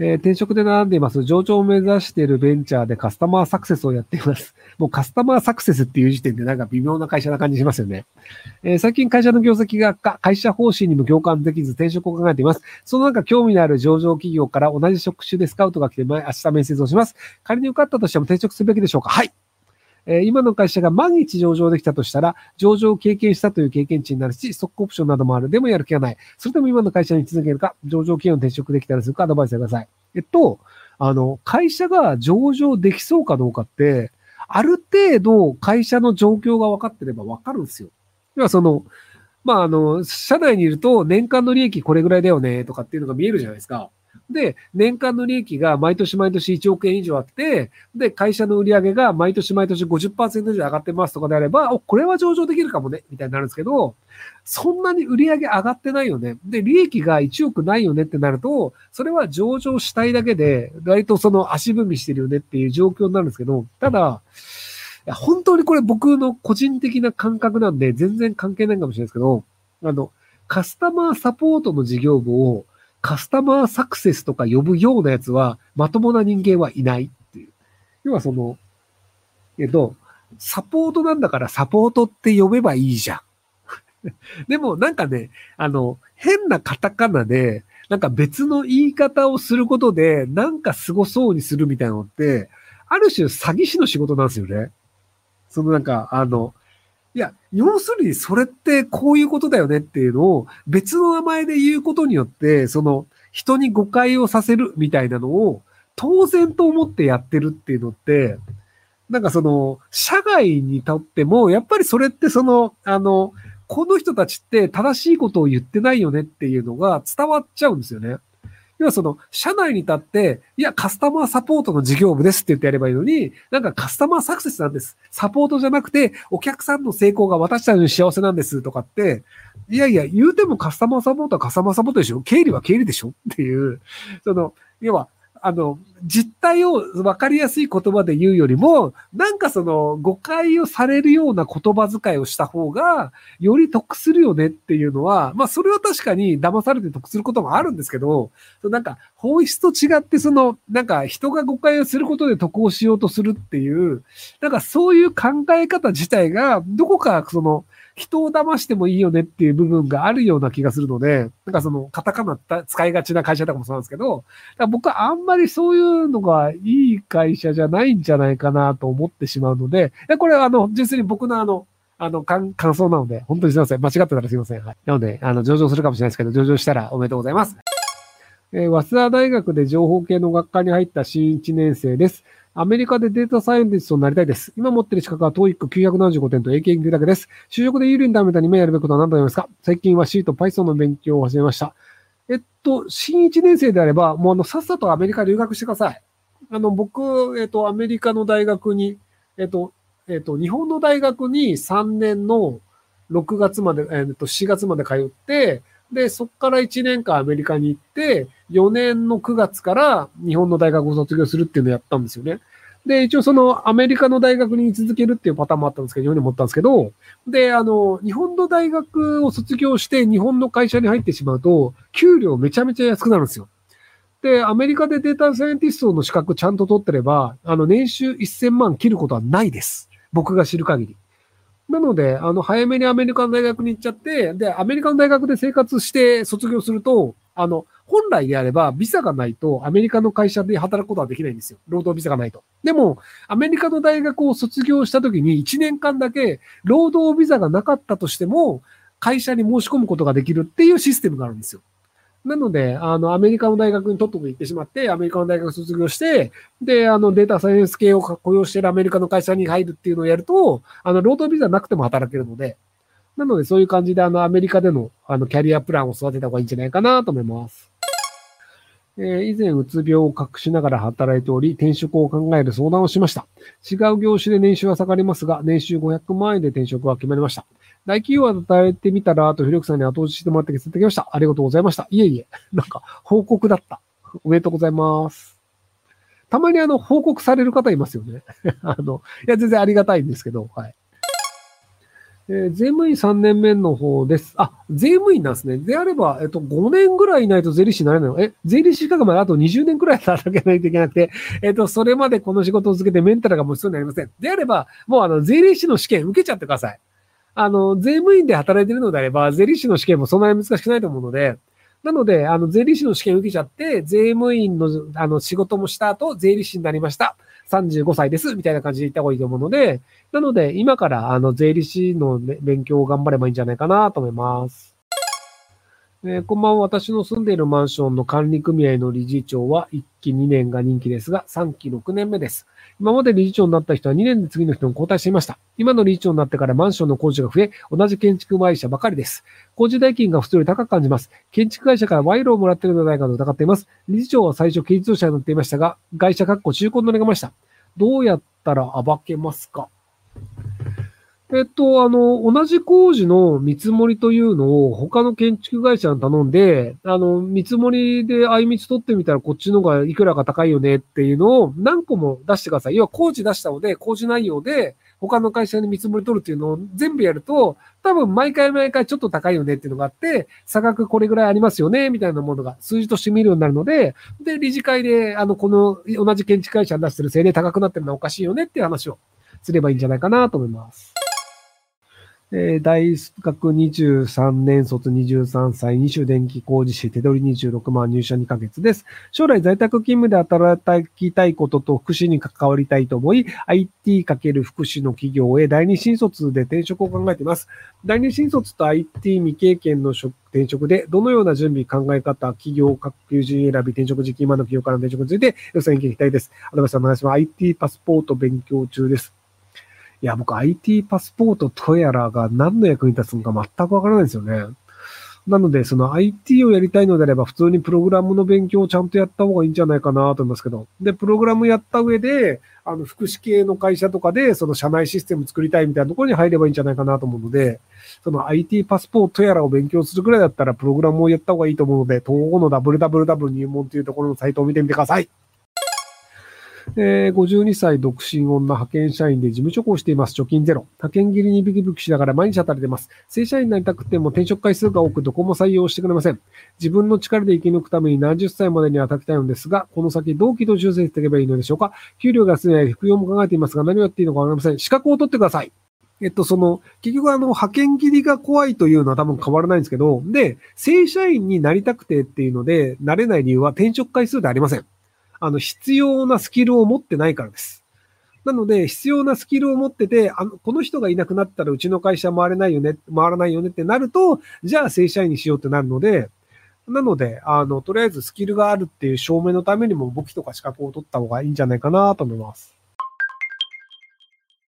えー、転職で並んでいます。上場を目指しているベンチャーでカスタマーサクセスをやっています。もうカスタマーサクセスっていう時点でなんか微妙な会社な感じしますよね。えー、最近会社の業績が悪化会社方針にも共感できず転職を考えています。その中興味のある上場企業から同じ職種でスカウトが来て明日面接をします。仮に受かったとしても転職するべきでしょうかはい。え今の会社が万一上場できたとしたら、上場を経験したという経験値になるし、ストックオプションなどもある。でもやる気がない。それでも今の会社に続けるか、上場企業に転職できたらするかアドバイスください。えっと、あの、会社が上場できそうかどうかって、ある程度会社の状況が分かってれば分かるんですよ。要はその、まあ、あの、社内にいると年間の利益これぐらいだよねとかっていうのが見えるじゃないですか。で、年間の利益が毎年毎年1億円以上あって、で、会社の売り上げが毎年毎年50%以上上がってますとかであれば、お、これは上場できるかもね、みたいになるんですけど、そんなに売り上げ上がってないよね。で、利益が1億ないよねってなると、それは上場したいだけで、割とその足踏みしてるよねっていう状況になるんですけど、ただ、本当にこれ僕の個人的な感覚なんで、全然関係ないかもしれないですけど、あの、カスタマーサポートの事業部をカスタマーサクセスとか呼ぶようなやつは、まともな人間はいないっていう。要はその、えっと、サポートなんだからサポートって呼べばいいじゃん。でもなんかね、あの、変なカタカナで、なんか別の言い方をすることで、なんか凄そうにするみたいなのって、ある種詐欺師の仕事なんですよね。そのなんか、あの、いや、要するにそれってこういうことだよねっていうのを別の名前で言うことによって、その人に誤解をさせるみたいなのを当然と思ってやってるっていうのって、なんかその、社外にとっても、やっぱりそれってその、あの、この人たちって正しいことを言ってないよねっていうのが伝わっちゃうんですよね。要はその、社内に立って、いや、カスタマーサポートの事業部ですって言ってやればいいのに、なんかカスタマーサクセスなんです。サポートじゃなくて、お客さんの成功が私たちの幸せなんですとかって、いやいや、言うてもカスタマーサポートはカスタマーサポートでしょ経理は経理でしょっていう、その、要は、あの、実態を分かりやすい言葉で言うよりも、なんかその誤解をされるような言葉遣いをした方が、より得するよねっていうのは、まあそれは確かに騙されて得することもあるんですけど、なんか本質と違ってその、なんか人が誤解をすることで得をしようとするっていう、なんかそういう考え方自体が、どこかその、人を騙してもいいよねっていう部分があるような気がするので、なんかそのカタカナ使いがちな会社とかもそうなんですけど、僕はあんまりそういうのがいい会社じゃないんじゃないかなと思ってしまうので、これはあの、実際に僕のあの、あの、感、感想なので、本当にすいません。間違ってたらすいません。はい。なので、あの、上場するかもしれないですけど、上場したらおめでとうございます。えー、早稲田大学で情報系の学科に入った新1年生です。アメリカでデータサイエンティストになりたいです。今持ってる資格は TOEIC975 点と英検9だけです。就職で有利にダメだに今やるべきことは何だと思いますか？最近は C と Python の勉強を始めました。えっと、新1年生であれば、もうあの、さっさとアメリカ留学してください。あの、僕、えっと、アメリカの大学に、えっと、えっと、日本の大学に3年の6月まで、えっと、4月まで通って、で、そこから1年間アメリカに行って、4年の9月から日本の大学を卒業するっていうのをやったんですよね。で、一応そのアメリカの大学に続けるっていうパターンもあったんですけど、日本に持ったんですけど、で、あの、日本の大学を卒業して日本の会社に入ってしまうと、給料めちゃめちゃ安くなるんですよ。で、アメリカでデータサイエンティストの資格ちゃんと取ってれば、あの、年収1000万切ることはないです。僕が知る限り。なので、あの、早めにアメリカの大学に行っちゃって、で、アメリカの大学で生活して卒業すると、あの、本来であれば、ビザがないとアメリカの会社で働くことはできないんですよ。労働ビザがないと。でも、アメリカの大学を卒業した時に1年間だけ労働ビザがなかったとしても、会社に申し込むことができるっていうシステムがあるんですよ。なので、あの、アメリカの大学にとっとく行ってしまって、アメリカの大学卒業して、で、あの、データサイエンス系を雇用しているアメリカの会社に入るっていうのをやると、あの、労働ビザなくても働けるので、なので、そういう感じで、あの、アメリカでの、あの、キャリアプランを育てた方がいいんじゃないかなと思います。え、以前、うつ病を隠しながら働いており、転職を考える相談をしました。違う業種で年収は下がりますが、年収500万円で転職は決まりました。大企業は働いてみたら、と、ひろくさんに後押ししてもらって決定できました。ありがとうございました。いえいえ、なんか、報告だった。おめでとうございます。たまにあの、報告される方いますよね。あの、いや、全然ありがたいんですけど、はい。えー、税務員3年目の方です。あ、税務員なんですね。であれば、えっと、5年ぐらいいないと税理士になれないのえ、税理士資格まであと20年ぐらい働けないといけなくて、えっと、それまでこの仕事を続けてメンタルがもう必要になりません。であれば、もうあの、税理士の試験受けちゃってください。あの、税務員で働いてるのであれば、税理士の試験もそんなに難しくないと思うので、なので、あの、税理士の試験受けちゃって、税務員の、あの、仕事もした後、税理士になりました。35歳です、みたいな感じで言った方がいいと思うので、なので、今から、あの、税理士の、勉強を頑張ればいいんじゃないかなと思います。えー、こんばんは。私の住んでいるマンションの管理組合の理事長は1期2年が任期ですが、3期6年目です。今まで理事長になった人は2年で次の人に交代していました。今の理事長になってからマンションの工事が増え、同じ建築会社ばかりです。工事代金が普通より高く感じます。建築会社から賄賂をもらっているのではないかと疑っています。理事長は最初軽自動車に乗っていましたが、会社確保中古に乗りました。どうやったら暴けますか？えっと、あの、同じ工事の見積もりというのを他の建築会社に頼んで、あの、見積もりで相見取ってみたらこっちの方がいくらか高いよねっていうのを何個も出してください。要は工事出したので、工事内容で他の会社に見積もり取るっていうのを全部やると、多分毎回毎回ちょっと高いよねっていうのがあって、差額これぐらいありますよね、みたいなものが数字として見るようになるので、で、理事会で、あの、この同じ建築会社に出してるせいで高くなってるのはおかしいよねっていう話をすればいいんじゃないかなと思います。えー、大学23年卒23歳、二種電気工事士、手取り26万入社2ヶ月です。将来在宅勤務で働きたいことと福祉に関わりたいと思い、IT× 福祉の企業へ第二新卒で転職を考えています。第二新卒と IT 未経験の転職で、どのような準備、考え方、企業、各求人選び、転職時期、今の企業からの転職について、予算意見いきたいです。アドバイスお願いします。IT パスポート勉強中です。いや、僕 IT パスポートとやらが何の役に立つのか全くわからないですよね。なので、その IT をやりたいのであれば、普通にプログラムの勉強をちゃんとやった方がいいんじゃないかなと思いますけど。で、プログラムやった上で、あの、福祉系の会社とかで、その社内システム作りたいみたいなところに入ればいいんじゃないかなと思うので、その IT パスポートやらを勉強するくらいだったら、プログラムをやった方がいいと思うので、東方の www 入門というところのサイトを見てみてください。えー、52歳独身女派遣社員で事務職をしています。貯金ゼロ。派遣切りにビキビキしながら毎日働いてます。正社員になりたくても転職回数が多くどこも採用してくれません。自分の力で生き抜くために何十歳までには働きたいのですが、この先同期と修正していけばいいのでしょうか給料が安いので副業も考えていますが何をやっていいのかわかりません。資格を取ってください。えっと、その、結局あの、派遣切りが怖いというのは多分変わらないんですけど、で、正社員になりたくてっていうので、なれない理由は転職回数でありません。あの、必要なスキルを持ってないからです。なので、必要なスキルを持ってて、あの、この人がいなくなったらうちの会社回れないよね、回らないよねってなると、じゃあ正社員にしようってなるので、なので、あの、とりあえずスキルがあるっていう証明のためにも簿記とか資格を取った方がいいんじゃないかなと思います。